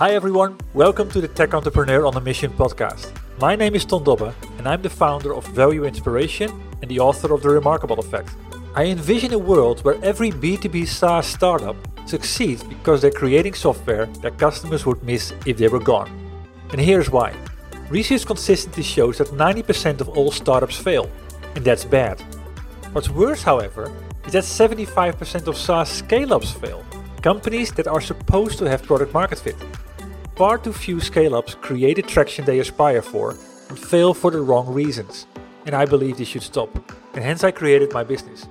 Hi everyone, welcome to the Tech Entrepreneur on a Mission podcast. My name is Ton Dobbe and I'm the founder of Value Inspiration and the author of The Remarkable Effect. I envision a world where every B2B SaaS startup succeeds because they're creating software that customers would miss if they were gone. And here's why. Research consistently shows that 90% of all startups fail, and that's bad. What's worse, however, is that 75% of SaaS scale ups fail, companies that are supposed to have product market fit. Far too few scale ups create the traction they aspire for and fail for the wrong reasons. And I believe this should stop. And hence I created my business.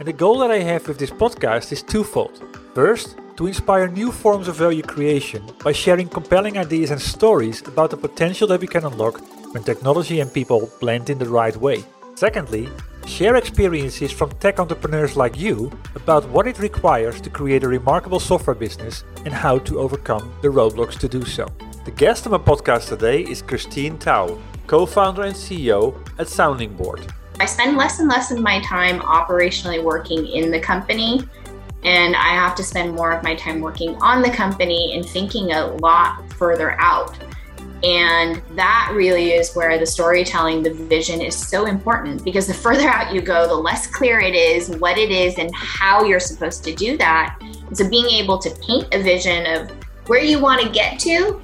And the goal that I have with this podcast is twofold. First, to inspire new forms of value creation by sharing compelling ideas and stories about the potential that we can unlock when technology and people blend in the right way. Secondly, share experiences from tech entrepreneurs like you about what it requires to create a remarkable software business and how to overcome the roadblocks to do so. The guest on my podcast today is Christine Tao, co founder and CEO at Sounding Board. I spend less and less of my time operationally working in the company, and I have to spend more of my time working on the company and thinking a lot further out. And that really is where the storytelling, the vision is so important because the further out you go, the less clear it is what it is and how you're supposed to do that. And so being able to paint a vision of where you want to get to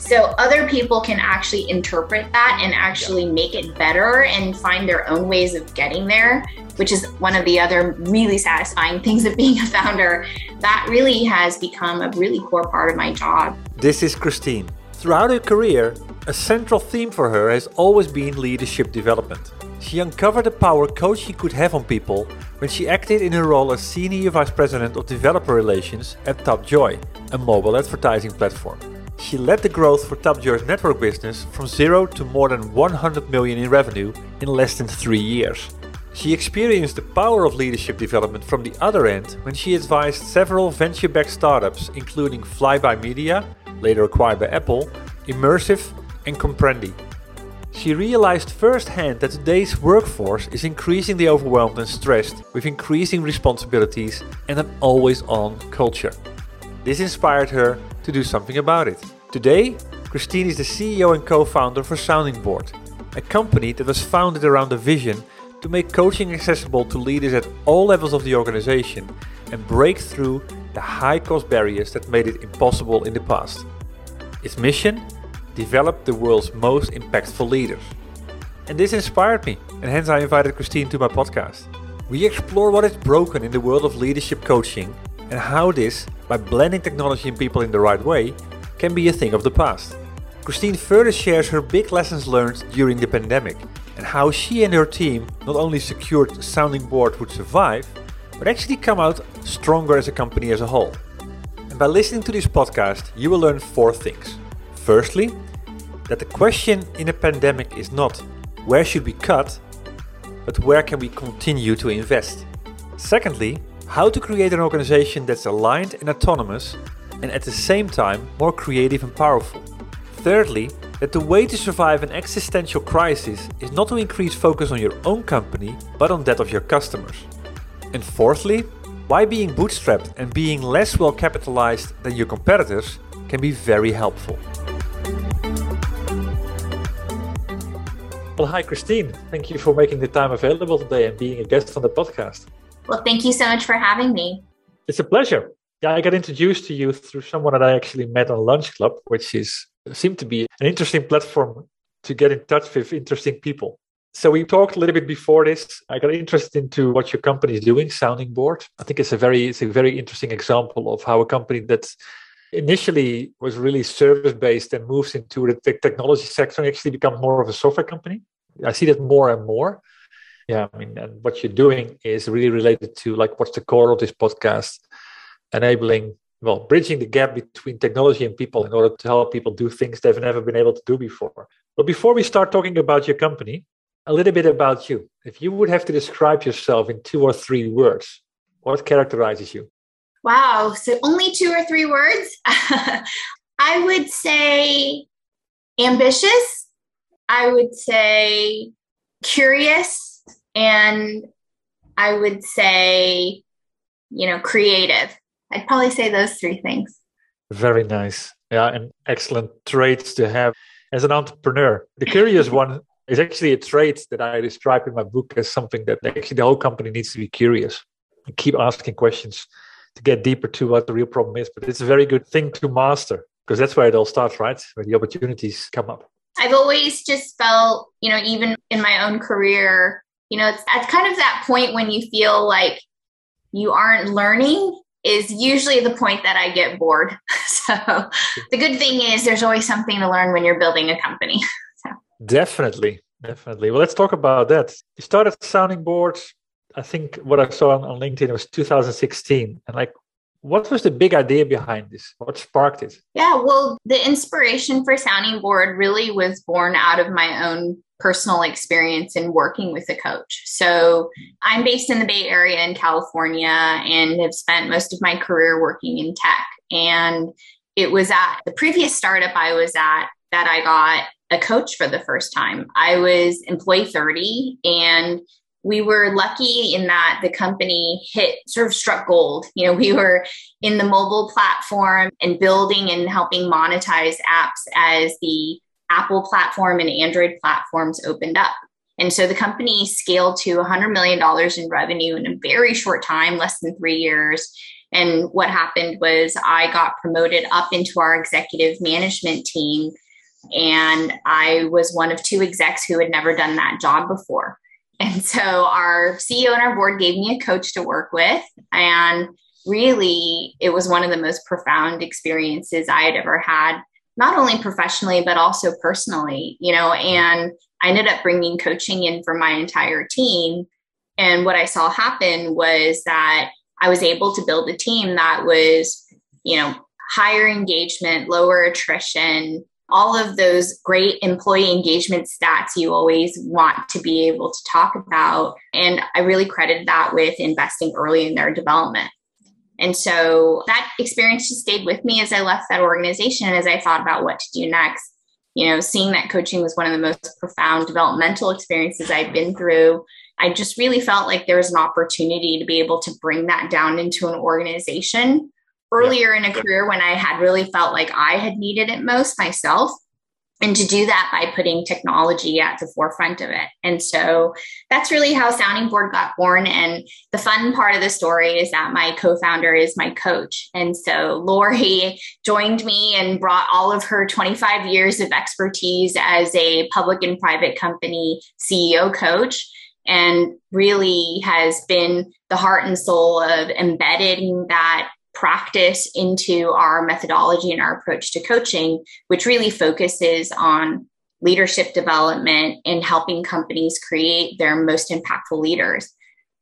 so other people can actually interpret that and actually make it better and find their own ways of getting there, which is one of the other really satisfying things of being a founder. That really has become a really core part of my job. This is Christine. Throughout her career, a central theme for her has always been leadership development. She uncovered the power coaching could have on people when she acted in her role as Senior Vice President of Developer Relations at Tapjoy, a mobile advertising platform. She led the growth for Tapjoy's network business from zero to more than 100 million in revenue in less than three years. She experienced the power of leadership development from the other end when she advised several venture backed startups, including Flyby Media, later acquired by Apple, Immersive, and Comprendi. She realized firsthand that today's workforce is increasingly overwhelmed and stressed with increasing responsibilities and an always on culture. This inspired her to do something about it. Today, Christine is the CEO and co founder for Sounding Board, a company that was founded around a vision to make coaching accessible to leaders at all levels of the organization and break through the high cost barriers that made it impossible in the past. Its mission? Develop the world's most impactful leaders. And this inspired me, and hence I invited Christine to my podcast. We explore what is broken in the world of leadership coaching and how this, by blending technology and people in the right way, can be a thing of the past. Christine further shares her big lessons learned during the pandemic and how she and her team not only secured Sounding Board would survive, but actually come out stronger as a company as a whole. By listening to this podcast, you will learn four things. Firstly, that the question in a pandemic is not where should we cut, but where can we continue to invest. Secondly, how to create an organization that's aligned and autonomous and at the same time more creative and powerful. Thirdly, that the way to survive an existential crisis is not to increase focus on your own company, but on that of your customers. And fourthly, why being bootstrapped and being less well capitalized than your competitors can be very helpful. Well, hi, Christine. Thank you for making the time available today and being a guest on the podcast. Well, thank you so much for having me. It's a pleasure. Yeah, I got introduced to you through someone that I actually met on Lunch Club, which is seemed to be an interesting platform to get in touch with interesting people. So we talked a little bit before this. I got interested into what your company is doing, Sounding Board. I think it's a very it's a very interesting example of how a company that initially was really service based and moves into the technology sector and actually becomes more of a software company. I see that more and more. Yeah, I mean, and what you're doing is really related to like what's the core of this podcast, enabling well, bridging the gap between technology and people in order to help people do things they've never been able to do before. But before we start talking about your company, a little bit about you. If you would have to describe yourself in two or three words, what characterizes you? Wow. So only two or three words? I would say ambitious. I would say curious. And I would say, you know, creative. I'd probably say those three things. Very nice. Yeah, and excellent traits to have as an entrepreneur. The curious one is actually a trait that I describe in my book as something that actually the whole company needs to be curious and keep asking questions to get deeper to what the real problem is. But it's a very good thing to master because that's where it all starts, right? Where the opportunities come up. I've always just felt, you know, even in my own career, you know, it's at kind of that point when you feel like you aren't learning is usually the point that I get bored. so the good thing is there's always something to learn when you're building a company. Definitely. Definitely. Well, let's talk about that. You started sounding boards. I think what I saw on, on LinkedIn was 2016. And like, what was the big idea behind this? What sparked it? Yeah, well, the inspiration for Sounding Board really was born out of my own personal experience in working with a coach. So I'm based in the Bay Area in California and have spent most of my career working in tech. And it was at the previous startup I was at that I got a coach for the first time. I was employee 30 and we were lucky in that the company hit sort of struck gold. You know, we were in the mobile platform and building and helping monetize apps as the Apple platform and Android platforms opened up. And so the company scaled to $100 million in revenue in a very short time, less than three years. And what happened was I got promoted up into our executive management team. And I was one of two execs who had never done that job before. And so our CEO and our board gave me a coach to work with. And really, it was one of the most profound experiences I had ever had, not only professionally, but also personally, you know. And I ended up bringing coaching in for my entire team. And what I saw happen was that I was able to build a team that was, you know, higher engagement, lower attrition, all of those great employee engagement stats you always want to be able to talk about. And I really credit that with investing early in their development. And so that experience just stayed with me as I left that organization as I thought about what to do next. You know, seeing that coaching was one of the most profound developmental experiences I've been through. I just really felt like there was an opportunity to be able to bring that down into an organization earlier in a career when I had really felt like I had needed it most myself. And to do that by putting technology at the forefront of it. And so that's really how Sounding Board got born. And the fun part of the story is that my co founder is my coach. And so Lori joined me and brought all of her 25 years of expertise as a public and private company CEO coach and really has been the heart and soul of embedding that practice into our methodology and our approach to coaching, which really focuses on leadership development and helping companies create their most impactful leaders.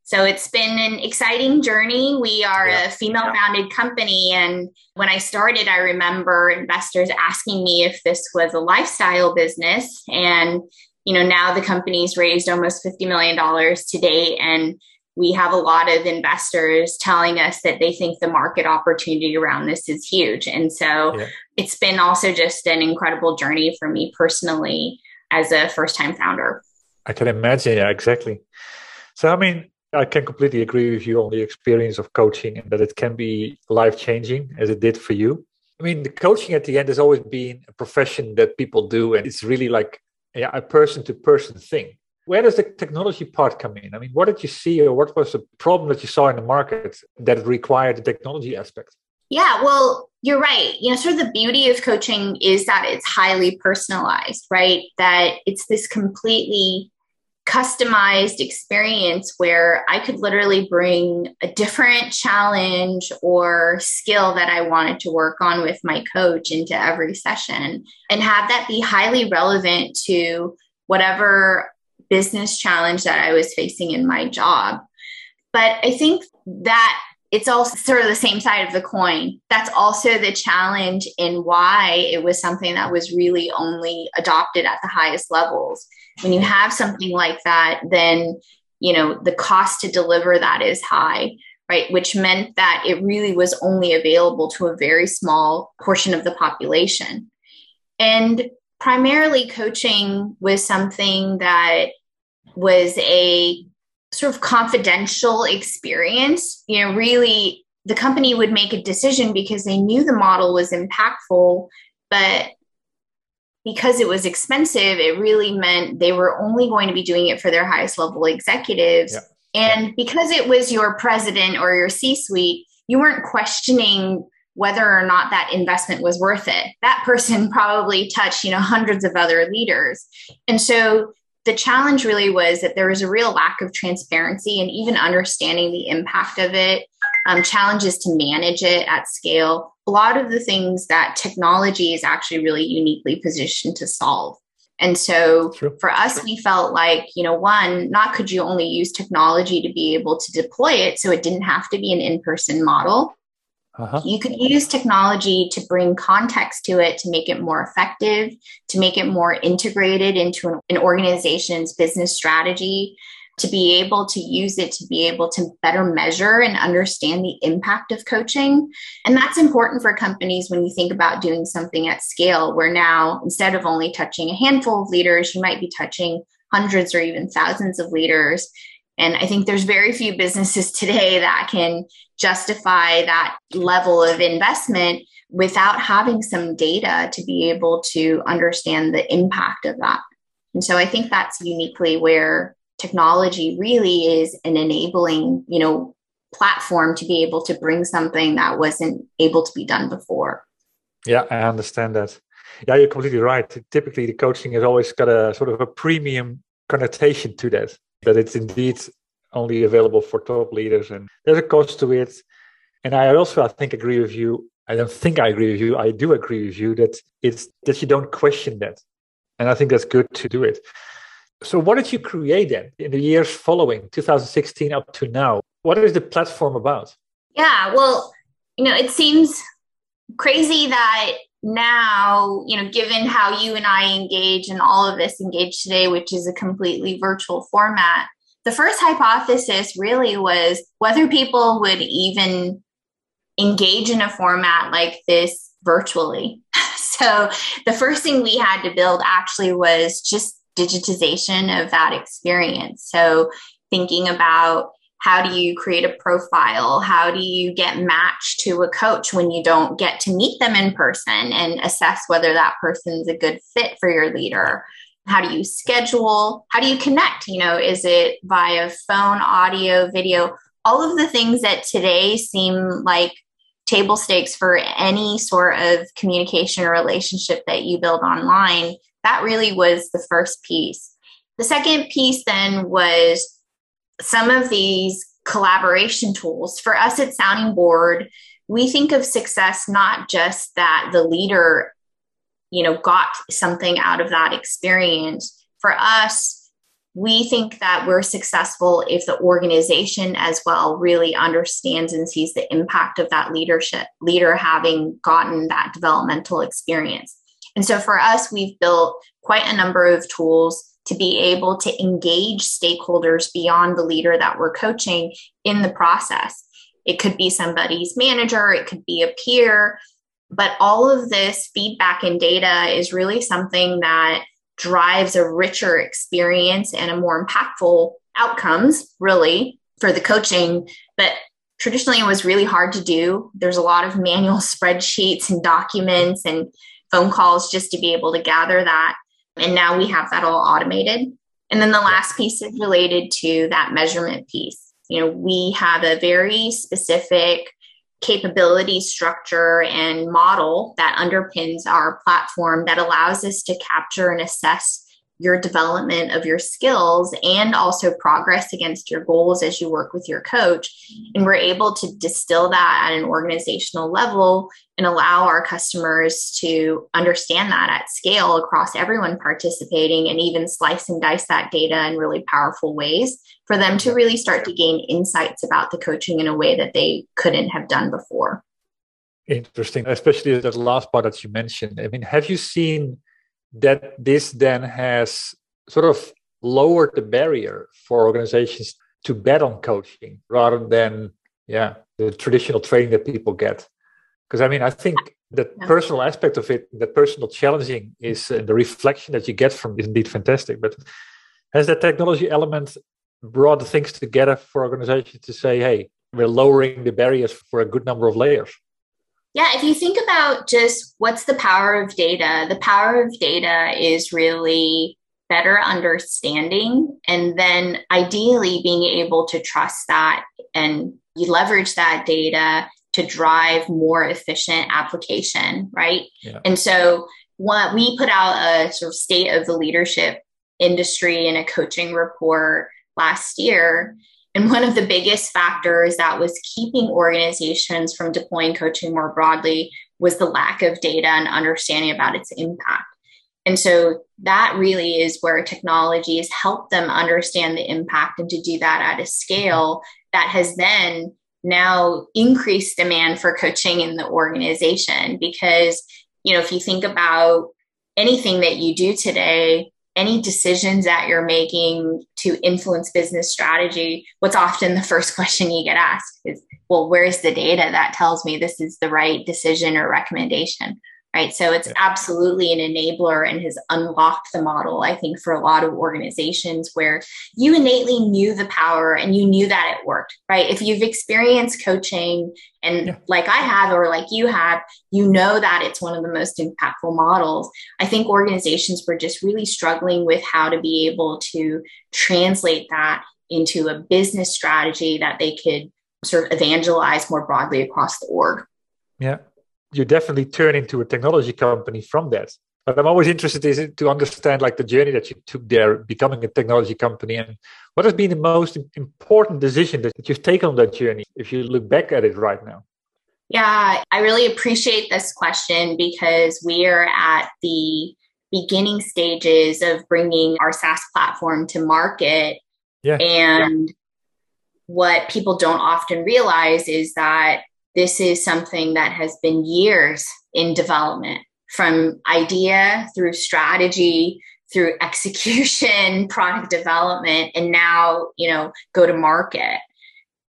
So it's been an exciting journey. We are yeah. a female founded company. And when I started, I remember investors asking me if this was a lifestyle business. And, you know, now the company's raised almost $50 million to date. And we have a lot of investors telling us that they think the market opportunity around this is huge. And so yeah. it's been also just an incredible journey for me personally as a first time founder. I can imagine. Yeah, exactly. So, I mean, I can completely agree with you on the experience of coaching and that it can be life changing as it did for you. I mean, the coaching at the end has always been a profession that people do, and it's really like yeah, a person to person thing where does the technology part come in? I mean, what did you see, or what was the problem that you saw in the market that required the technology aspect? Yeah, well, you're right. You know, sort of the beauty of coaching is that it's highly personalized, right? That it's this completely customized experience where I could literally bring a different challenge or skill that I wanted to work on with my coach into every session and have that be highly relevant to whatever business challenge that I was facing in my job. But I think that it's all sort of the same side of the coin. That's also the challenge in why it was something that was really only adopted at the highest levels. When you have something like that, then you know the cost to deliver that is high right which meant that it really was only available to a very small portion of the population and primarily coaching was something that was a sort of confidential experience. You know, really the company would make a decision because they knew the model was impactful, but because it was expensive, it really meant they were only going to be doing it for their highest level executives. And because it was your president or your C suite, you weren't questioning whether or not that investment was worth it. That person probably touched, you know, hundreds of other leaders. And so the challenge really was that there was a real lack of transparency and even understanding the impact of it, um, challenges to manage it at scale. A lot of the things that technology is actually really uniquely positioned to solve. And so True. for us, we felt like, you know, one, not could you only use technology to be able to deploy it so it didn't have to be an in person model. Uh-huh. You could use technology to bring context to it, to make it more effective, to make it more integrated into an, an organization's business strategy, to be able to use it to be able to better measure and understand the impact of coaching. And that's important for companies when you think about doing something at scale, where now instead of only touching a handful of leaders, you might be touching hundreds or even thousands of leaders. And I think there's very few businesses today that can justify that level of investment without having some data to be able to understand the impact of that. And so I think that's uniquely where technology really is an enabling, you know, platform to be able to bring something that wasn't able to be done before. Yeah, I understand that. Yeah, you're completely right. Typically, the coaching has always got a sort of a premium connotation to that. That it's indeed only available for top leaders, and there's a cost to it. And I also, I think, agree with you. I don't think I agree with you. I do agree with you that it's that you don't question that, and I think that's good to do it. So, what did you create then in the years following 2016 up to now? What is the platform about? Yeah, well, you know, it seems crazy that now, you know, given how you and I engage and all of us engage today, which is a completely virtual format, the first hypothesis really was whether people would even engage in a format like this virtually. so, the first thing we had to build actually was just digitization of that experience. So, thinking about how do you create a profile? How do you get matched to a coach when you don't get to meet them in person and assess whether that person's a good fit for your leader? How do you schedule? How do you connect? You know, is it via phone, audio, video? All of the things that today seem like table stakes for any sort of communication or relationship that you build online that really was the first piece. The second piece then was some of these collaboration tools. For us at Sounding Board, we think of success not just that the leader, you know, got something out of that experience. For us, we think that we're successful if the organization as well really understands and sees the impact of that leadership leader having gotten that developmental experience and so for us, we've built quite a number of tools to be able to engage stakeholders beyond the leader that we're coaching in the process. It could be somebody's manager, it could be a peer, but all of this feedback and data is really something that drives a richer experience and a more impactful outcomes, really, for the coaching. But traditionally, it was really hard to do. There's a lot of manual spreadsheets and documents and phone calls just to be able to gather that. And now we have that all automated. And then the last piece is related to that measurement piece. You know, we have a very specific capability structure and model that underpins our platform that allows us to capture and assess your development of your skills and also progress against your goals as you work with your coach. And we're able to distill that at an organizational level and allow our customers to understand that at scale across everyone participating and even slice and dice that data in really powerful ways for them to really start to gain insights about the coaching in a way that they couldn't have done before. Interesting, especially that last part that you mentioned. I mean, have you seen that this then has sort of lowered the barrier for organizations to bet on coaching rather than yeah the traditional training that people get because i mean i think the yeah. personal aspect of it the personal challenging is uh, the reflection that you get from is indeed fantastic but has that technology element brought things together for organizations to say hey we're lowering the barriers for a good number of layers. Yeah, if you think about just what's the power of data, the power of data is really better understanding and then ideally being able to trust that and you leverage that data to drive more efficient application, right? Yeah. And so what we put out a sort of state of the leadership industry and a coaching report last year. And one of the biggest factors that was keeping organizations from deploying coaching more broadly was the lack of data and understanding about its impact. And so that really is where technology has helped them understand the impact and to do that at a scale that has then now increased demand for coaching in the organization because you know if you think about anything that you do today any decisions that you're making to influence business strategy what's often the first question you get asked is well where's the data that tells me this is the right decision or recommendation right? So it's absolutely an enabler and has unlocked the model i think for a lot of organizations where you innately knew the power and you knew that it worked right? If you've experienced coaching and yeah. like i have or like you have you know that it's one of the most impactful models. I think organizations were just really struggling with how to be able to translate that into a business strategy that they could sort of evangelize more broadly across the org. Yeah you definitely turn into a technology company from that. But I'm always interested in, to understand like the journey that you took there, becoming a technology company, and what has been the most important decision that you've taken on that journey. If you look back at it right now. Yeah, I really appreciate this question because we are at the beginning stages of bringing our SaaS platform to market. Yeah. And yeah. what people don't often realize is that this is something that has been years in development from idea through strategy through execution product development and now you know go to market.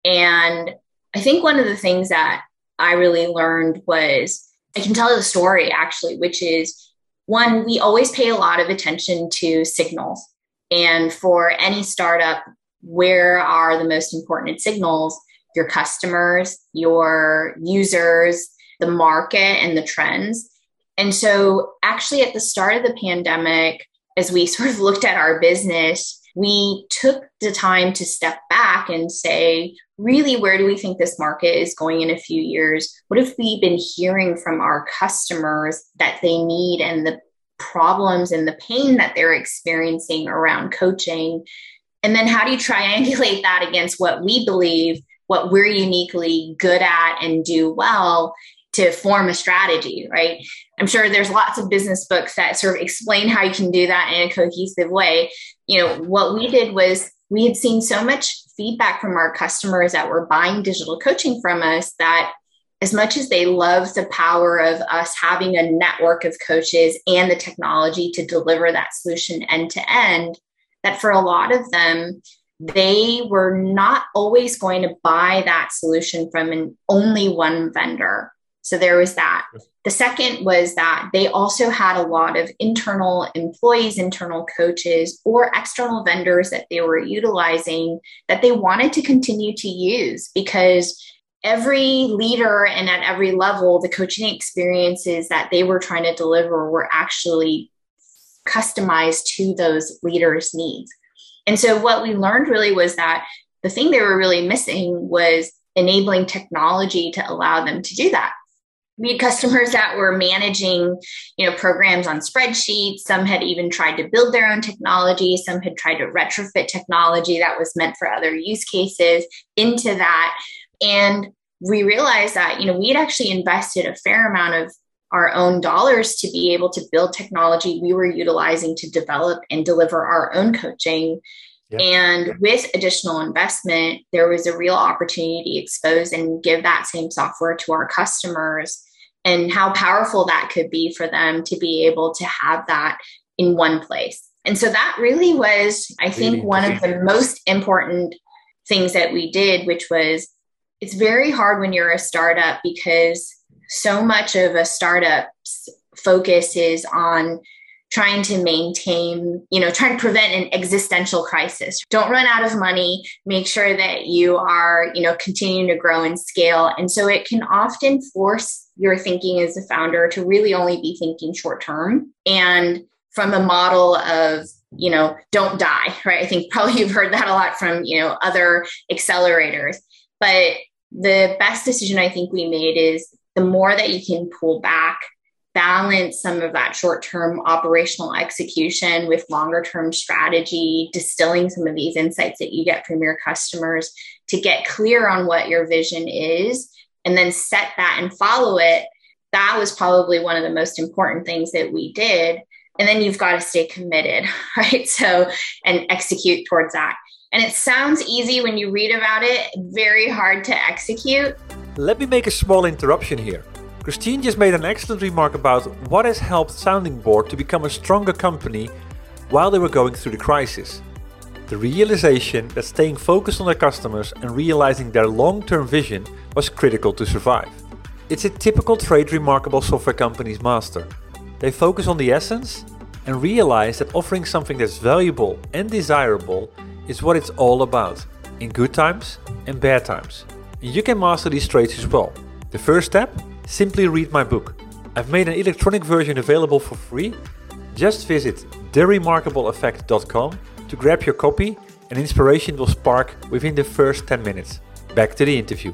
And i think one of the things that i really learned was i can tell you the story actually which is one we always pay a lot of attention to signals. And for any startup where are the most important signals your customers, your users, the market, and the trends. And so, actually, at the start of the pandemic, as we sort of looked at our business, we took the time to step back and say, really, where do we think this market is going in a few years? What have we been hearing from our customers that they need and the problems and the pain that they're experiencing around coaching? And then how do you triangulate that against what we believe what we're uniquely good at and do well to form a strategy, right? I'm sure there's lots of business books that sort of explain how you can do that in a cohesive way. You know, what we did was we had seen so much feedback from our customers that were buying digital coaching from us that as much as they love the power of us having a network of coaches and the technology to deliver that solution end to end, that for a lot of them, they were not always going to buy that solution from an only one vendor. So there was that. The second was that they also had a lot of internal employees, internal coaches, or external vendors that they were utilizing that they wanted to continue to use because every leader and at every level, the coaching experiences that they were trying to deliver were actually customized to those leaders' needs. And so what we learned really was that the thing they were really missing was enabling technology to allow them to do that. We had customers that were managing, you know, programs on spreadsheets. Some had even tried to build their own technology. Some had tried to retrofit technology that was meant for other use cases into that. And we realized that, you know, we had actually invested a fair amount of our own dollars to be able to build technology we were utilizing to develop and deliver our own coaching. Yep. And with additional investment, there was a real opportunity to expose and give that same software to our customers and how powerful that could be for them to be able to have that in one place. And so that really was, I think, one of the most important things that we did, which was it's very hard when you're a startup because so much of a startup's focus is on trying to maintain, you know, trying to prevent an existential crisis. Don't run out of money. Make sure that you are, you know, continuing to grow and scale. And so it can often force your thinking as a founder to really only be thinking short term and from a model of you know don't die right i think probably you've heard that a lot from you know other accelerators but the best decision i think we made is the more that you can pull back balance some of that short term operational execution with longer term strategy, distilling some of these insights that you get from your customers to get clear on what your vision is, and then set that and follow it. That was probably one of the most important things that we did. And then you've got to stay committed, right? So, and execute towards that. And it sounds easy when you read about it, very hard to execute. Let me make a small interruption here. Christine just made an excellent remark about what has helped Sounding Board to become a stronger company while they were going through the crisis. The realization that staying focused on their customers and realizing their long term vision was critical to survive. It's a typical trait remarkable software companies master. They focus on the essence and realize that offering something that's valuable and desirable is what it's all about, in good times and bad times. And you can master these traits as well. The first step simply read my book. I've made an electronic version available for free. Just visit theremarkableeffect.com to grab your copy and inspiration will spark within the first 10 minutes. Back to the interview.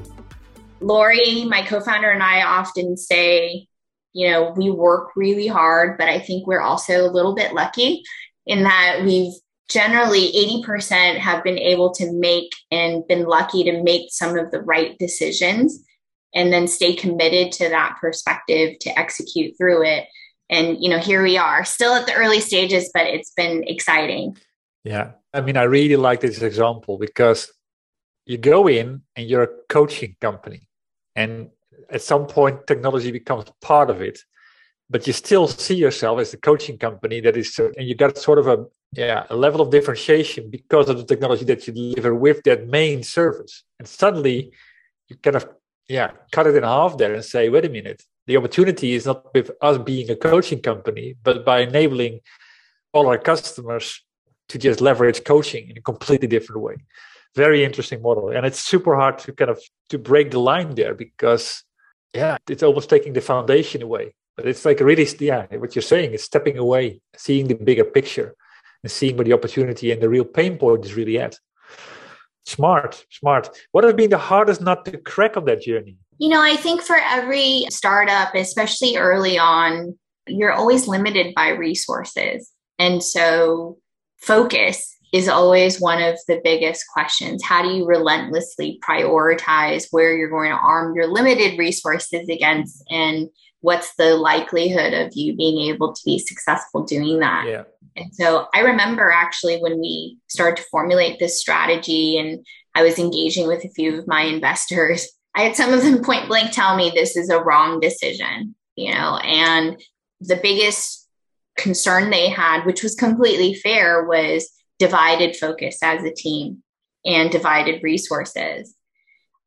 Lori, my co founder, and I often say, you know, we work really hard, but I think we're also a little bit lucky in that we've generally 80% have been able to make and been lucky to make some of the right decisions and then stay committed to that perspective to execute through it. And you know here we are still at the early stages but it's been exciting. Yeah. I mean i really like this example because you go in and you're a coaching company and at some point technology becomes part of it but you still see yourself as a coaching company that is and you got sort of a yeah a level of differentiation because of the technology that you deliver with that main service. And suddenly you kind of yeah cut it in half there and say wait a minute. The opportunity is not with us being a coaching company but by enabling all our customers to just leverage coaching in a completely different way. Very interesting model. And it's super hard to kind of to break the line there because yeah it's almost taking the foundation away but it's like really yeah what you're saying is stepping away seeing the bigger picture and seeing where the opportunity and the real pain point is really at Smart, smart. What has been the hardest nut to crack on that journey? You know, I think for every startup, especially early on, you're always limited by resources. And so focus is always one of the biggest questions. How do you relentlessly prioritize where you're going to arm your limited resources against and what's the likelihood of you being able to be successful doing that? Yeah. And so I remember actually when we started to formulate this strategy and I was engaging with a few of my investors, I had some of them point blank tell me this is a wrong decision, you know, and the biggest concern they had, which was completely fair, was divided focus as a team and divided resources.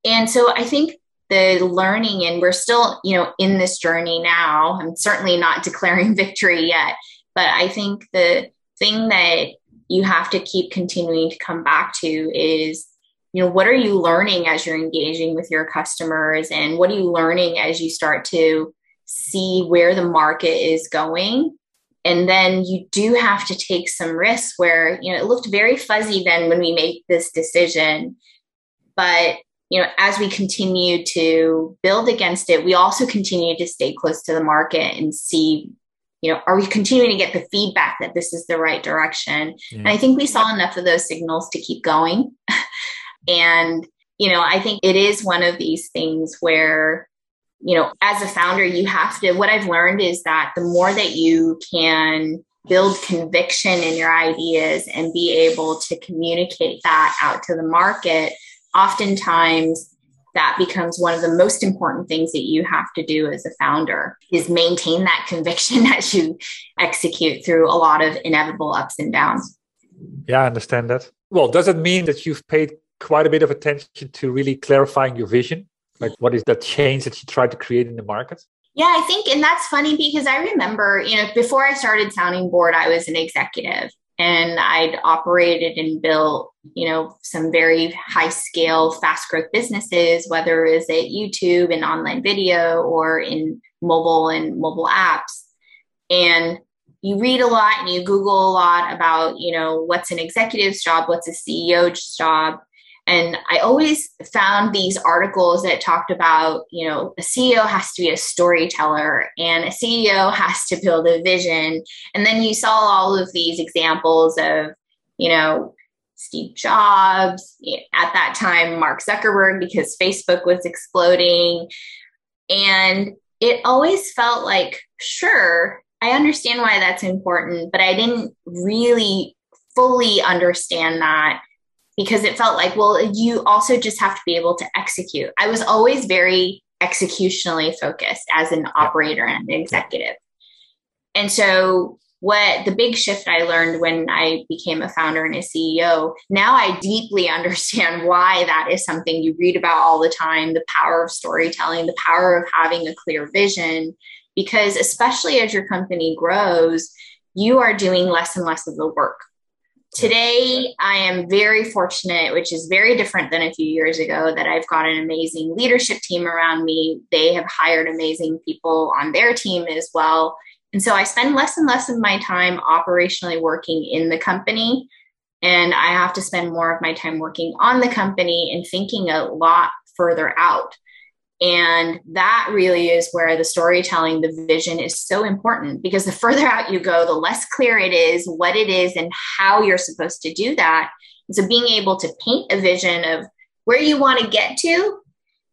And so I think the learning, and we're still, you know, in this journey now. I'm certainly not declaring victory yet, but I think the thing that you have to keep continuing to come back to is you know what are you learning as you're engaging with your customers and what are you learning as you start to see where the market is going and then you do have to take some risks where you know it looked very fuzzy then when we made this decision but you know as we continue to build against it we also continue to stay close to the market and see you know, are we continuing to get the feedback that this is the right direction? Yeah. And I think we saw enough of those signals to keep going. and, you know, I think it is one of these things where, you know, as a founder, you have to, what I've learned is that the more that you can build conviction in your ideas and be able to communicate that out to the market, oftentimes that becomes one of the most important things that you have to do as a founder is maintain that conviction as you execute through a lot of inevitable ups and downs. Yeah i understand that. Well does it mean that you've paid quite a bit of attention to really clarifying your vision? Like what is that change that you try to create in the market? Yeah, I think, and that's funny because I remember, you know, before I started Sounding Board, I was an executive and I'd operated and built, you know, some very high scale, fast growth businesses, whether it at YouTube and online video or in mobile and mobile apps. And you read a lot and you Google a lot about, you know, what's an executive's job, what's a CEO's job. And I always found these articles that talked about, you know, a CEO has to be a storyteller and a CEO has to build a vision. And then you saw all of these examples of, you know, Steve Jobs, at that time, Mark Zuckerberg, because Facebook was exploding. And it always felt like, sure, I understand why that's important, but I didn't really fully understand that because it felt like, well, you also just have to be able to execute. I was always very executionally focused as an operator and an executive. And so, what the big shift I learned when I became a founder and a CEO, now I deeply understand why that is something you read about all the time the power of storytelling, the power of having a clear vision. Because, especially as your company grows, you are doing less and less of the work Today, I am very fortunate, which is very different than a few years ago, that I've got an amazing leadership team around me. They have hired amazing people on their team as well. And so I spend less and less of my time operationally working in the company. And I have to spend more of my time working on the company and thinking a lot further out. And that really is where the storytelling, the vision is so important because the further out you go, the less clear it is what it is and how you're supposed to do that. And so being able to paint a vision of where you want to get to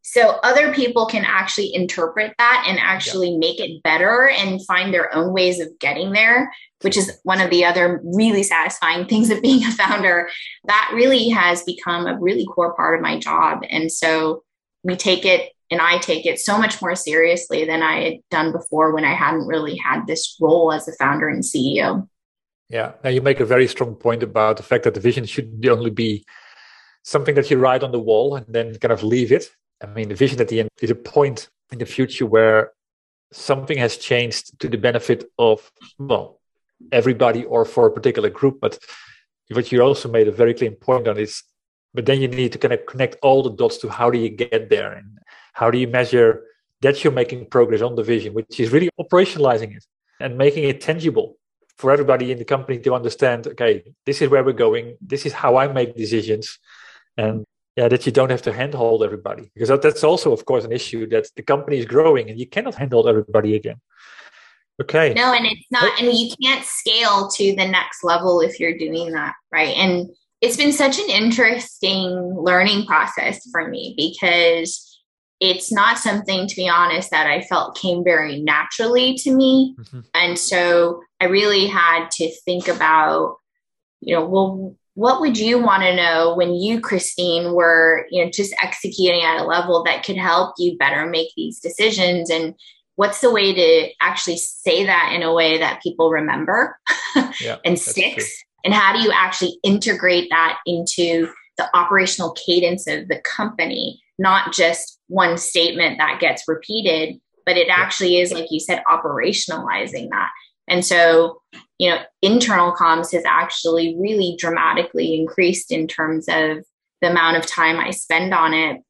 so other people can actually interpret that and actually yeah. make it better and find their own ways of getting there which is one of the other really satisfying things of being a founder that really has become a really core part of my job and so we take it and I take it so much more seriously than I had done before when I hadn't really had this role as a founder and CEO. Yeah, now you make a very strong point about the fact that the vision should only be something that you write on the wall and then kind of leave it. I mean, the vision at the end is a point in the future where something has changed to the benefit of well everybody or for a particular group. But what you also made a very clear point on is, but then you need to kind of connect all the dots to how do you get there and how do you measure that you're making progress on the vision, which is really operationalizing it and making it tangible for everybody in the company to understand, okay, this is where we're going, this is how I make decisions. And yeah, that you don't have to handhold everybody. Because that's also, of course, an issue that the company is growing and you cannot handhold everybody again. Okay. No, and it's not, and you can't scale to the next level if you're doing that, right? And it's been such an interesting learning process for me because it's not something, to be honest, that I felt came very naturally to me. Mm-hmm. And so I really had to think about, you know, well, what would you want to know when you, Christine, were, you know, just executing at a level that could help you better make these decisions? And what's the way to actually say that in a way that people remember yeah, and sticks? And how do you actually integrate that into the operational cadence of the company, not just one statement that gets repeated, but it actually is, like you said, operationalizing that. And so, you know, internal comms has actually really dramatically increased in terms of the amount of time I spend on it,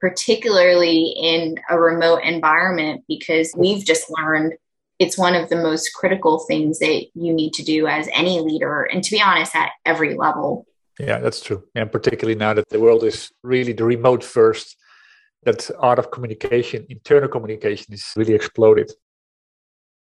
particularly in a remote environment, because we've just learned it's one of the most critical things that you need to do as any leader. And to be honest, at every level. Yeah, that's true. And particularly now that the world is really the remote first, that art of communication, internal communication, is really exploded.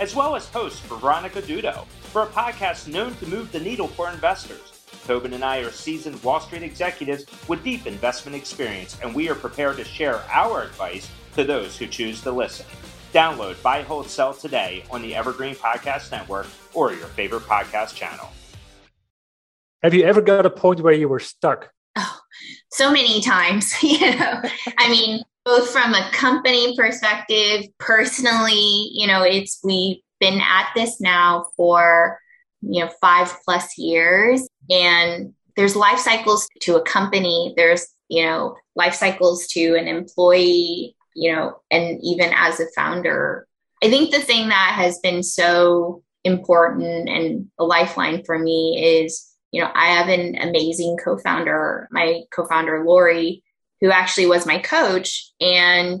as well as host Veronica Dudo, for a podcast known to move the needle for investors. Tobin and I are seasoned Wall Street executives with deep investment experience, and we are prepared to share our advice to those who choose to listen. Download Buy, Hold, Sell today on the Evergreen Podcast Network or your favorite podcast channel. Have you ever got a point where you were stuck? Oh, so many times. you know, I mean, both from a company perspective, personally, you know, it's we've been at this now for you know five plus years, and there's life cycles to a company. There's you know life cycles to an employee you know, and even as a founder. I think the thing that has been so important and a lifeline for me is, you know, I have an amazing co founder, my co founder, Lori, who actually was my coach. And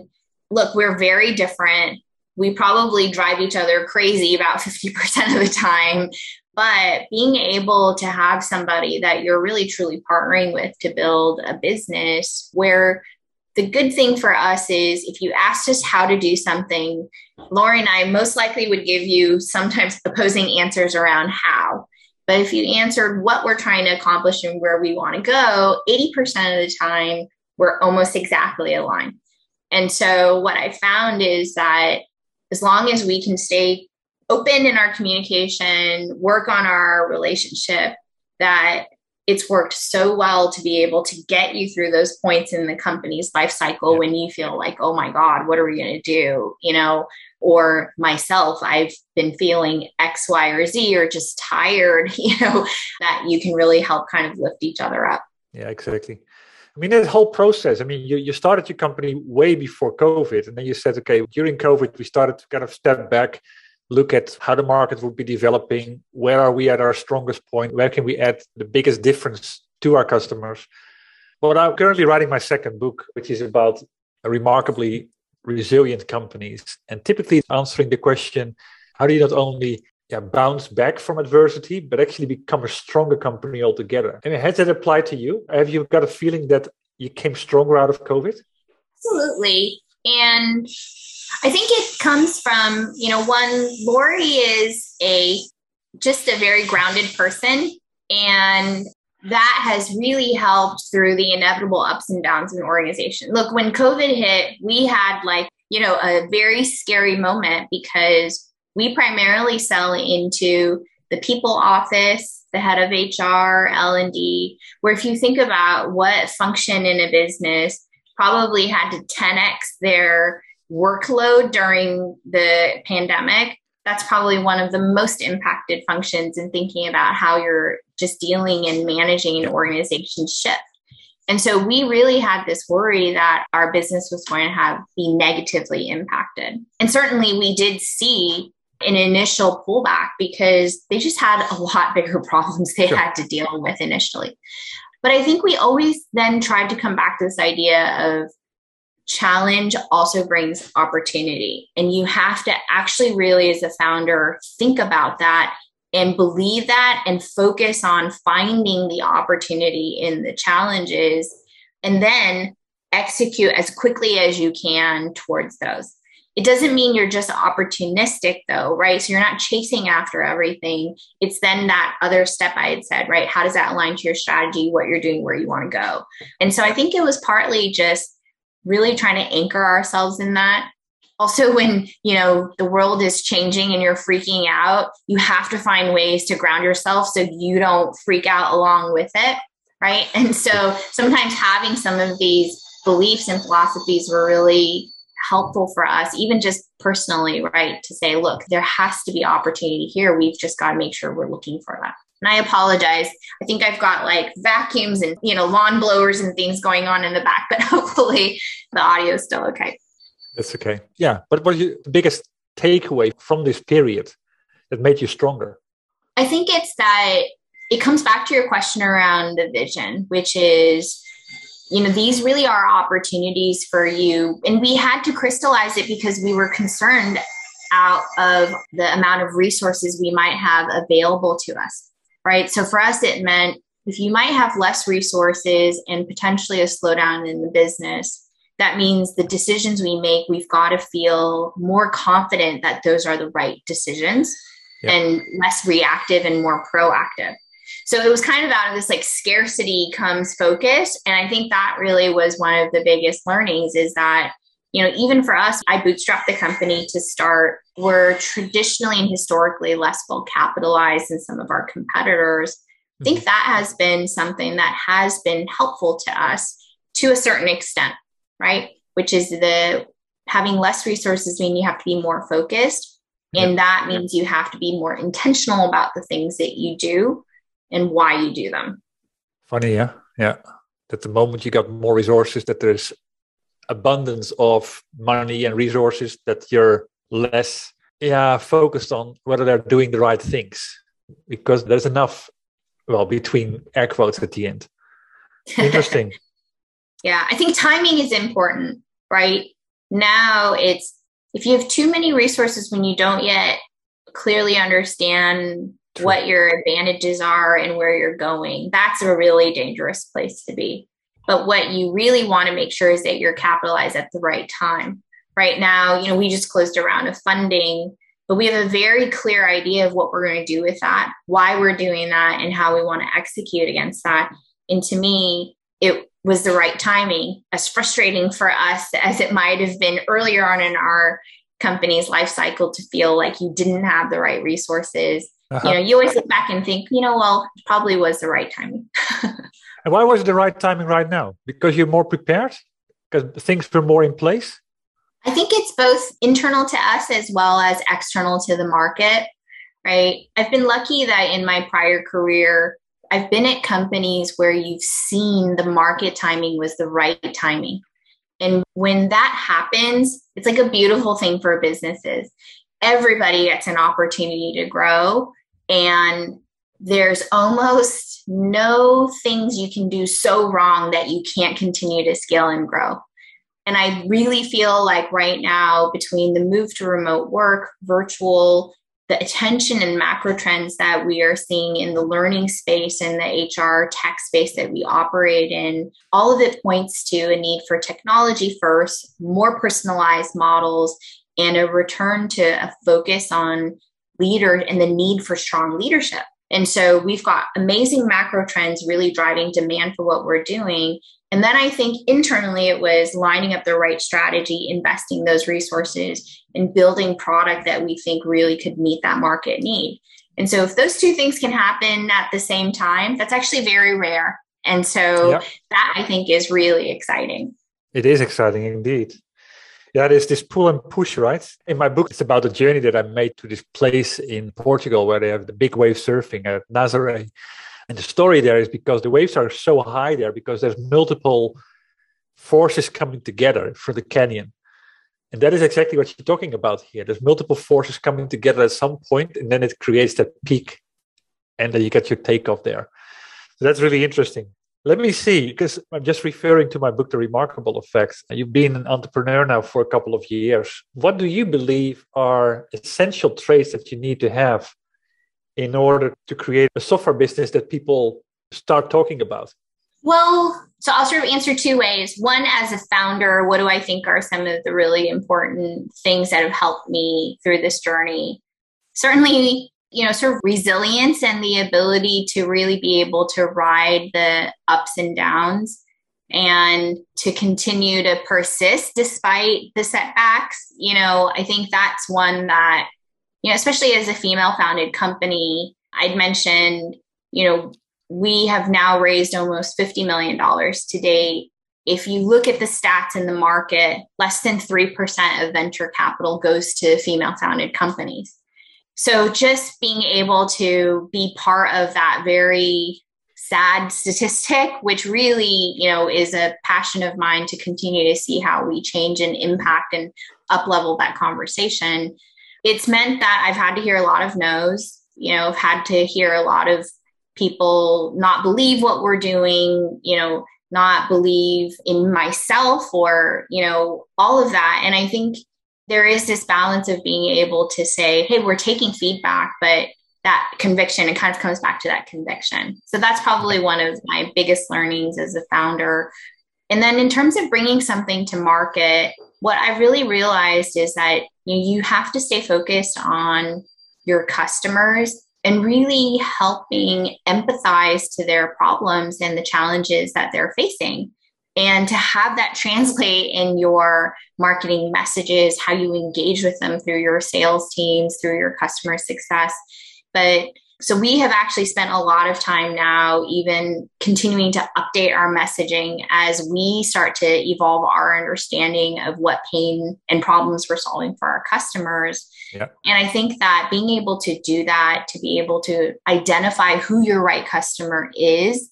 look, we're very different. We probably drive each other crazy about 50% of the time. But being able to have somebody that you're really truly partnering with to build a business where the good thing for us is if you asked us how to do something, Lori and I most likely would give you sometimes opposing answers around how. But if you answered what we're trying to accomplish and where we want to go, 80% of the time, we're almost exactly aligned. And so, what I found is that as long as we can stay open in our communication, work on our relationship, that it's worked so well to be able to get you through those points in the company's life cycle yeah. when you feel like, oh my God, what are we going to do? You know, or myself, I've been feeling X, Y, or Z, or just tired, you know, that you can really help kind of lift each other up. Yeah, exactly. I mean, that whole process. I mean, you, you started your company way before COVID, and then you said, okay, during COVID, we started to kind of step back look at how the market would be developing, where are we at our strongest point, where can we add the biggest difference to our customers. But I'm currently writing my second book, which is about remarkably resilient companies and typically answering the question how do you not only yeah, bounce back from adversity, but actually become a stronger company altogether? Mean, has that applied to you? Have you got a feeling that you came stronger out of COVID? Absolutely. And I think it comes from, you know, one, Lori is a just a very grounded person. And that has really helped through the inevitable ups and downs in organization. Look, when COVID hit, we had like, you know, a very scary moment because we primarily sell into the people office, the head of HR, L&D, where if you think about what function in a business probably had to 10x their workload during the pandemic, that's probably one of the most impacted functions in thinking about how you're just dealing and managing an organization shift. And so we really had this worry that our business was going to have be negatively impacted. And certainly we did see an initial pullback because they just had a lot bigger problems they sure. had to deal with initially. But I think we always then tried to come back to this idea of challenge also brings opportunity. And you have to actually, really, as a founder, think about that and believe that and focus on finding the opportunity in the challenges and then execute as quickly as you can towards those. It doesn't mean you're just opportunistic though, right? So you're not chasing after everything. It's then that other step I had said, right? How does that align to your strategy, what you're doing, where you want to go? And so I think it was partly just really trying to anchor ourselves in that also when you know the world is changing and you're freaking out you have to find ways to ground yourself so you don't freak out along with it right and so sometimes having some of these beliefs and philosophies were really helpful for us even just personally right to say look there has to be opportunity here we've just got to make sure we're looking for that and I apologize. I think I've got like vacuums and, you know, lawn blowers and things going on in the back, but hopefully the audio is still okay. That's okay. Yeah. But what is the biggest takeaway from this period that made you stronger? I think it's that it comes back to your question around the vision, which is, you know, these really are opportunities for you. And we had to crystallize it because we were concerned out of the amount of resources we might have available to us right? So for us, it meant if you might have less resources and potentially a slowdown in the business, that means the decisions we make, we've got to feel more confident that those are the right decisions yeah. and less reactive and more proactive. So it was kind of out of this like scarcity comes focus. And I think that really was one of the biggest learnings is that you know, even for us, I bootstrapped the company to start. We're traditionally and historically less well capitalized than some of our competitors. I think mm-hmm. that has been something that has been helpful to us to a certain extent, right? Which is the having less resources mean you have to be more focused. And that means you have to be more intentional about the things that you do and why you do them. Funny, yeah. Yeah. That the moment you got more resources, that there's abundance of money and resources that you're less yeah focused on whether they're doing the right things because there's enough well between air quotes at the end interesting yeah i think timing is important right now it's if you have too many resources when you don't yet clearly understand True. what your advantages are and where you're going that's a really dangerous place to be but what you really want to make sure is that you're capitalized at the right time. Right now, you know, we just closed a round of funding, but we have a very clear idea of what we're going to do with that, why we're doing that, and how we want to execute against that. And to me, it was the right timing, as frustrating for us as it might have been earlier on in our company's life cycle to feel like you didn't have the right resources. Uh-huh. You know, you always look back and think, you know, well, probably was the right timing. And why was it the right timing right now? Because you're more prepared? Because things were more in place? I think it's both internal to us as well as external to the market, right? I've been lucky that in my prior career, I've been at companies where you've seen the market timing was the right timing. And when that happens, it's like a beautiful thing for businesses. Everybody gets an opportunity to grow. And there's almost no things you can do so wrong that you can't continue to scale and grow. And I really feel like right now, between the move to remote work, virtual, the attention and macro trends that we are seeing in the learning space and the HR tech space that we operate in, all of it points to a need for technology first, more personalized models, and a return to a focus on leader and the need for strong leadership. And so we've got amazing macro trends really driving demand for what we're doing. And then I think internally it was lining up the right strategy, investing those resources, and building product that we think really could meet that market need. And so if those two things can happen at the same time, that's actually very rare. And so yep. that I think is really exciting. It is exciting indeed. Yeah, there's this pull and push, right? In my book, it's about the journey that I made to this place in Portugal where they have the big wave surfing at Nazaré. And the story there is because the waves are so high there because there's multiple forces coming together for the canyon. And that is exactly what you're talking about here. There's multiple forces coming together at some point, and then it creates that peak, and then you get your takeoff there. So that's really interesting. Let me see, because I'm just referring to my book, The Remarkable Effects. You've been an entrepreneur now for a couple of years. What do you believe are essential traits that you need to have in order to create a software business that people start talking about? Well, so I'll sort of answer two ways. One, as a founder, what do I think are some of the really important things that have helped me through this journey? Certainly, you know, sort of resilience and the ability to really be able to ride the ups and downs and to continue to persist despite the setbacks. You know, I think that's one that, you know, especially as a female founded company, I'd mentioned, you know, we have now raised almost $50 million to date. If you look at the stats in the market, less than 3% of venture capital goes to female founded companies. So just being able to be part of that very sad statistic, which really, you know, is a passion of mine to continue to see how we change and impact and up level that conversation. It's meant that I've had to hear a lot of no's, you know, I've had to hear a lot of people not believe what we're doing, you know, not believe in myself or, you know, all of that. And I think there is this balance of being able to say, hey, we're taking feedback, but that conviction, it kind of comes back to that conviction. So that's probably one of my biggest learnings as a founder. And then in terms of bringing something to market, what I really realized is that you, know, you have to stay focused on your customers and really helping empathize to their problems and the challenges that they're facing and to have that translate in your marketing messages, how you engage with them through your sales teams, through your customer success. But so we have actually spent a lot of time now, even continuing to update our messaging as we start to evolve our understanding of what pain and problems we're solving for our customers. And I think that being able to do that, to be able to identify who your right customer is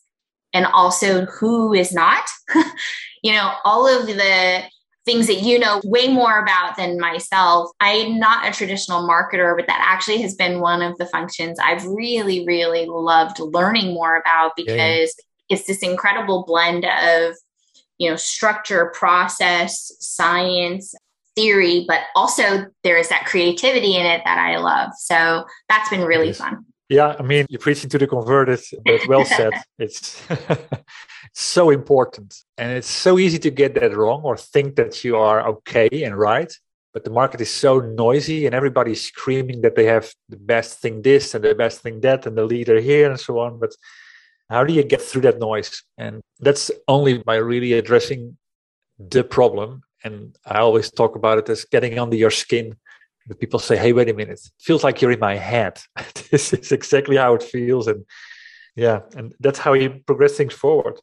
and also who is not, you know, all of the things that you know way more about than myself. I'm not a traditional marketer, but that actually has been one of the functions I've really, really loved learning more about because yeah. it's this incredible blend of, you know, structure, process, science, theory, but also there is that creativity in it that I love. So that's been really yes. fun. Yeah, I mean, you're preaching to the converted, but well said. it's so important. And it's so easy to get that wrong or think that you are okay and right. But the market is so noisy and everybody's screaming that they have the best thing this and the best thing that and the leader here and so on. But how do you get through that noise? And that's only by really addressing the problem. And I always talk about it as getting under your skin people say, hey, wait a minute, it feels like you're in my head. this is exactly how it feels. And yeah, and that's how you progress things forward.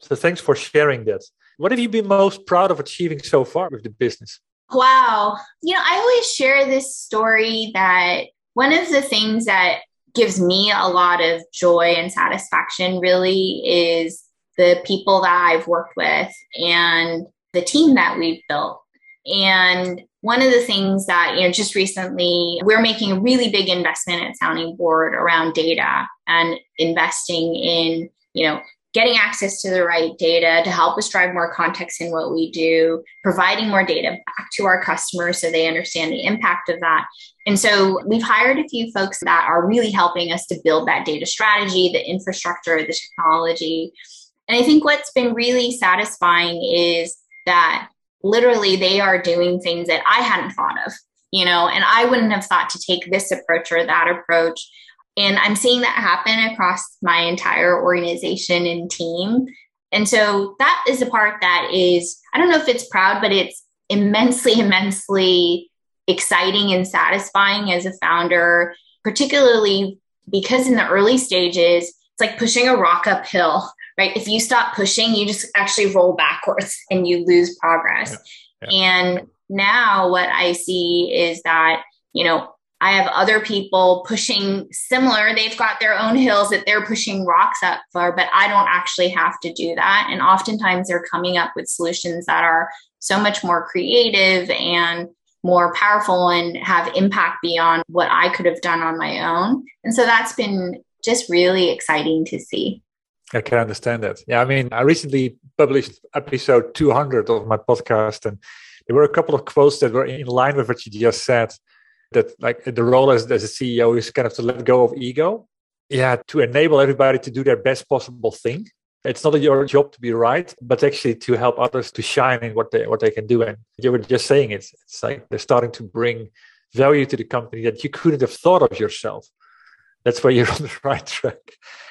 So thanks for sharing that. What have you been most proud of achieving so far with the business? Wow. You know, I always share this story that one of the things that gives me a lot of joy and satisfaction really is the people that I've worked with and the team that we've built. And one of the things that, you know, just recently, we're making a really big investment at Sounding Board around data and investing in, you know, getting access to the right data to help us drive more context in what we do, providing more data back to our customers so they understand the impact of that. And so we've hired a few folks that are really helping us to build that data strategy, the infrastructure, the technology. And I think what's been really satisfying is that literally they are doing things that I hadn't thought of, you know, and I wouldn't have thought to take this approach or that approach. And I'm seeing that happen across my entire organization and team. And so that is the part that is, I don't know if it's proud, but it's immensely, immensely exciting and satisfying as a founder, particularly because in the early stages, it's like pushing a rock uphill right? If you stop pushing, you just actually roll backwards and you lose progress. Yeah. Yeah. And now what I see is that, you know, I have other people pushing similar. They've got their own hills that they're pushing rocks up for, but I don't actually have to do that. And oftentimes they're coming up with solutions that are so much more creative and more powerful and have impact beyond what I could have done on my own. And so that's been just really exciting to see. I can understand that. Yeah, I mean, I recently published episode 200 of my podcast, and there were a couple of quotes that were in line with what you just said. That like the role as, as a CEO is kind of to let go of ego. Yeah, to enable everybody to do their best possible thing. It's not your job to be right, but actually to help others to shine in what they what they can do. And you were just saying it's it's like they're starting to bring value to the company that you couldn't have thought of yourself. That's where you're on the right track.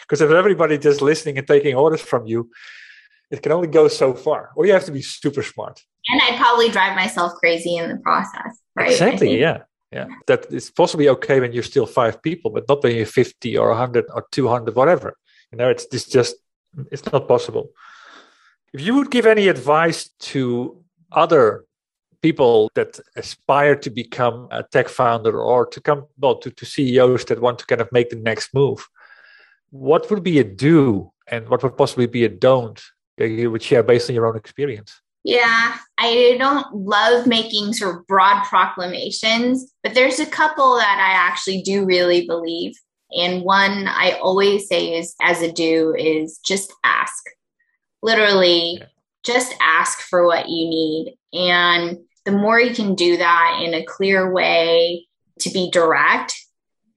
Because if everybody just listening and taking orders from you, it can only go so far. Or you have to be super smart. And I'd probably drive myself crazy in the process, right? Exactly. Yeah. Yeah. That is possibly okay when you're still five people, but not when you're 50 or 100 or 200, whatever. You know, it's, it's just, it's not possible. If you would give any advice to other people that aspire to become a tech founder or to come well to, to CEOs that want to kind of make the next move, what would be a do and what would possibly be a don't that you would share based on your own experience? Yeah, I don't love making sort of broad proclamations, but there's a couple that I actually do really believe. And one I always say is as a do is just ask. Literally, yeah. just ask for what you need. And the more you can do that in a clear way to be direct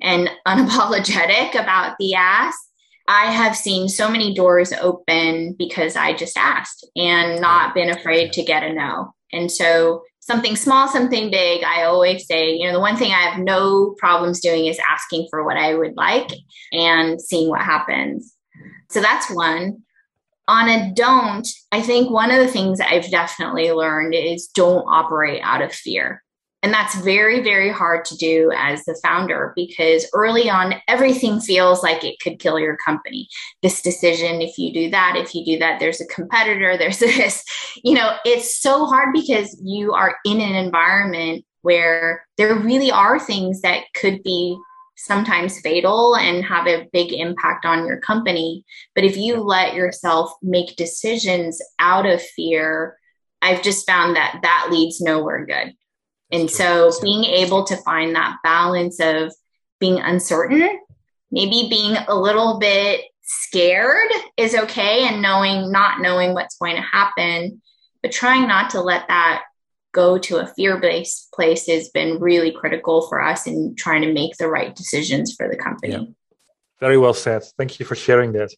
and unapologetic about the ask, I have seen so many doors open because I just asked and not been afraid to get a no. And so, something small, something big, I always say, you know, the one thing I have no problems doing is asking for what I would like and seeing what happens. So, that's one. On a don't, I think one of the things I've definitely learned is don't operate out of fear. And that's very, very hard to do as the founder because early on, everything feels like it could kill your company. This decision, if you do that, if you do that, there's a competitor, there's this, you know, it's so hard because you are in an environment where there really are things that could be sometimes fatal and have a big impact on your company. But if you let yourself make decisions out of fear, I've just found that that leads nowhere good. And so being able to find that balance of being uncertain, maybe being a little bit scared is okay and knowing not knowing what's going to happen, but trying not to let that go to a fear-based place has been really critical for us in trying to make the right decisions for the company. Yeah. Very well said. Thank you for sharing that.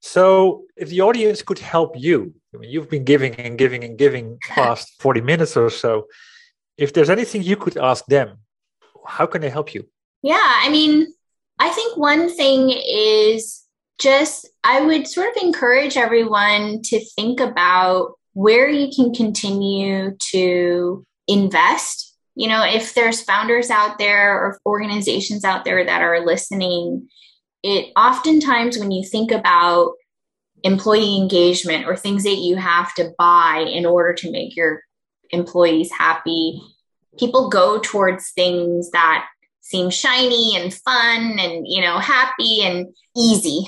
So, if the audience could help you, I mean, you've been giving and giving and giving past 40 minutes or so if there's anything you could ask them, how can they help you? Yeah, I mean, I think one thing is just I would sort of encourage everyone to think about where you can continue to invest. You know, if there's founders out there or organizations out there that are listening, it oftentimes when you think about employee engagement or things that you have to buy in order to make your employees happy, people go towards things that seem shiny and fun and you know happy and easy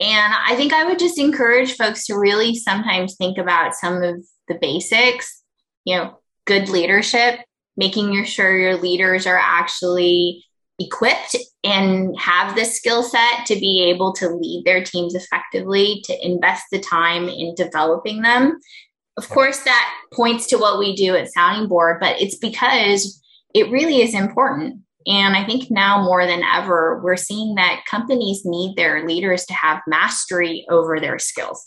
and i think i would just encourage folks to really sometimes think about some of the basics you know good leadership making sure your leaders are actually equipped and have the skill set to be able to lead their teams effectively to invest the time in developing them of course, that points to what we do at Sounding Board, but it's because it really is important. And I think now more than ever, we're seeing that companies need their leaders to have mastery over their skills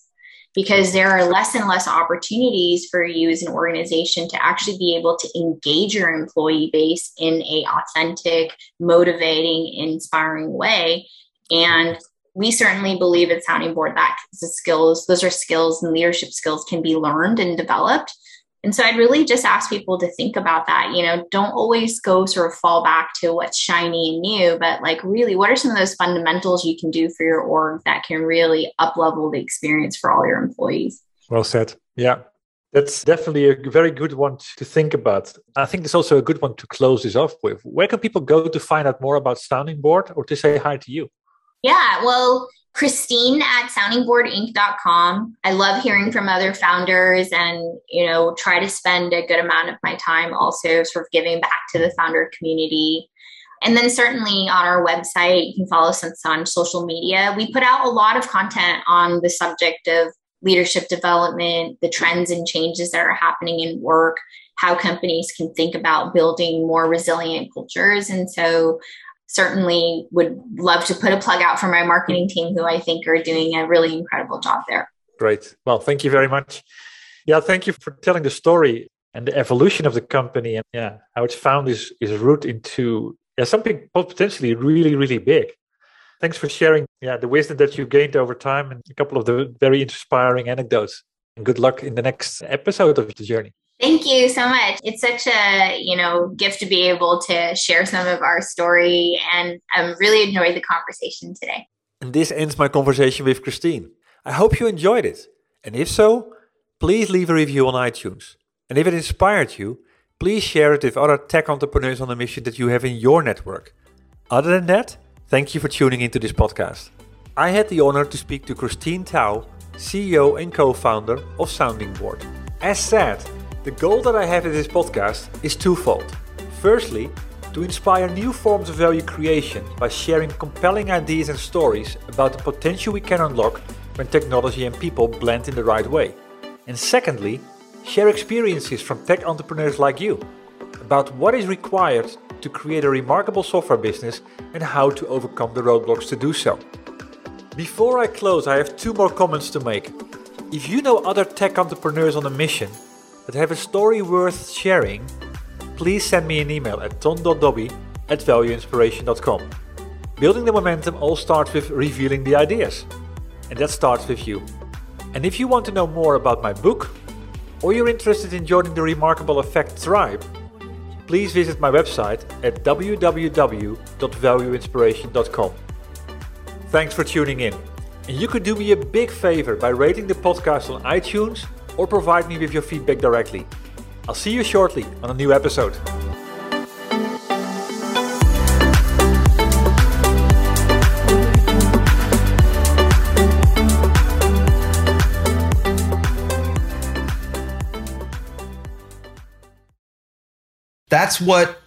because there are less and less opportunities for you as an organization to actually be able to engage your employee base in a authentic motivating inspiring way and we certainly believe at Sounding Board that the skills, those are skills and leadership skills can be learned and developed. And so I'd really just ask people to think about that. You know, don't always go sort of fall back to what's shiny and new, but like really, what are some of those fundamentals you can do for your org that can really up level the experience for all your employees? Well said. Yeah. That's definitely a very good one to think about. I think it's also a good one to close this off with. Where can people go to find out more about Sounding Board or to say hi to you? Yeah, well, Christine at soundingboardinc.com. I love hearing from other founders and, you know, try to spend a good amount of my time also sort of giving back to the founder community. And then certainly on our website, you can follow us on social media. We put out a lot of content on the subject of leadership development, the trends and changes that are happening in work, how companies can think about building more resilient cultures. And so certainly would love to put a plug out for my marketing mm. team who I think are doing a really incredible job there. Great. Well, thank you very much. Yeah, thank you for telling the story and the evolution of the company and yeah, how it's found its, its root into yeah, something potentially really, really big. Thanks for sharing yeah, the wisdom that you gained over time and a couple of the very inspiring anecdotes. And good luck in the next episode of the journey. Thank you so much. It's such a, you know, gift to be able to share some of our story and I'm really enjoyed the conversation today. And this ends my conversation with Christine. I hope you enjoyed it. And if so, please leave a review on iTunes. And if it inspired you, please share it with other tech entrepreneurs on the mission that you have in your network. Other than that, thank you for tuning into this podcast. I had the honor to speak to Christine Tao, CEO and co founder of Sounding Board. As said, the goal that I have in this podcast is twofold. Firstly, to inspire new forms of value creation by sharing compelling ideas and stories about the potential we can unlock when technology and people blend in the right way. And secondly, share experiences from tech entrepreneurs like you about what is required to create a remarkable software business and how to overcome the roadblocks to do so. Before I close, I have two more comments to make. If you know other tech entrepreneurs on a mission that have a story worth sharing, please send me an email at ton.dobbe at valueinspiration.com. Building the momentum all starts with revealing the ideas. And that starts with you. And if you want to know more about my book, or you're interested in joining the Remarkable Effect tribe, please visit my website at www.valueinspiration.com. Thanks for tuning in. And you could do me a big favor by rating the podcast on iTunes or provide me with your feedback directly. I'll see you shortly on a new episode. That's what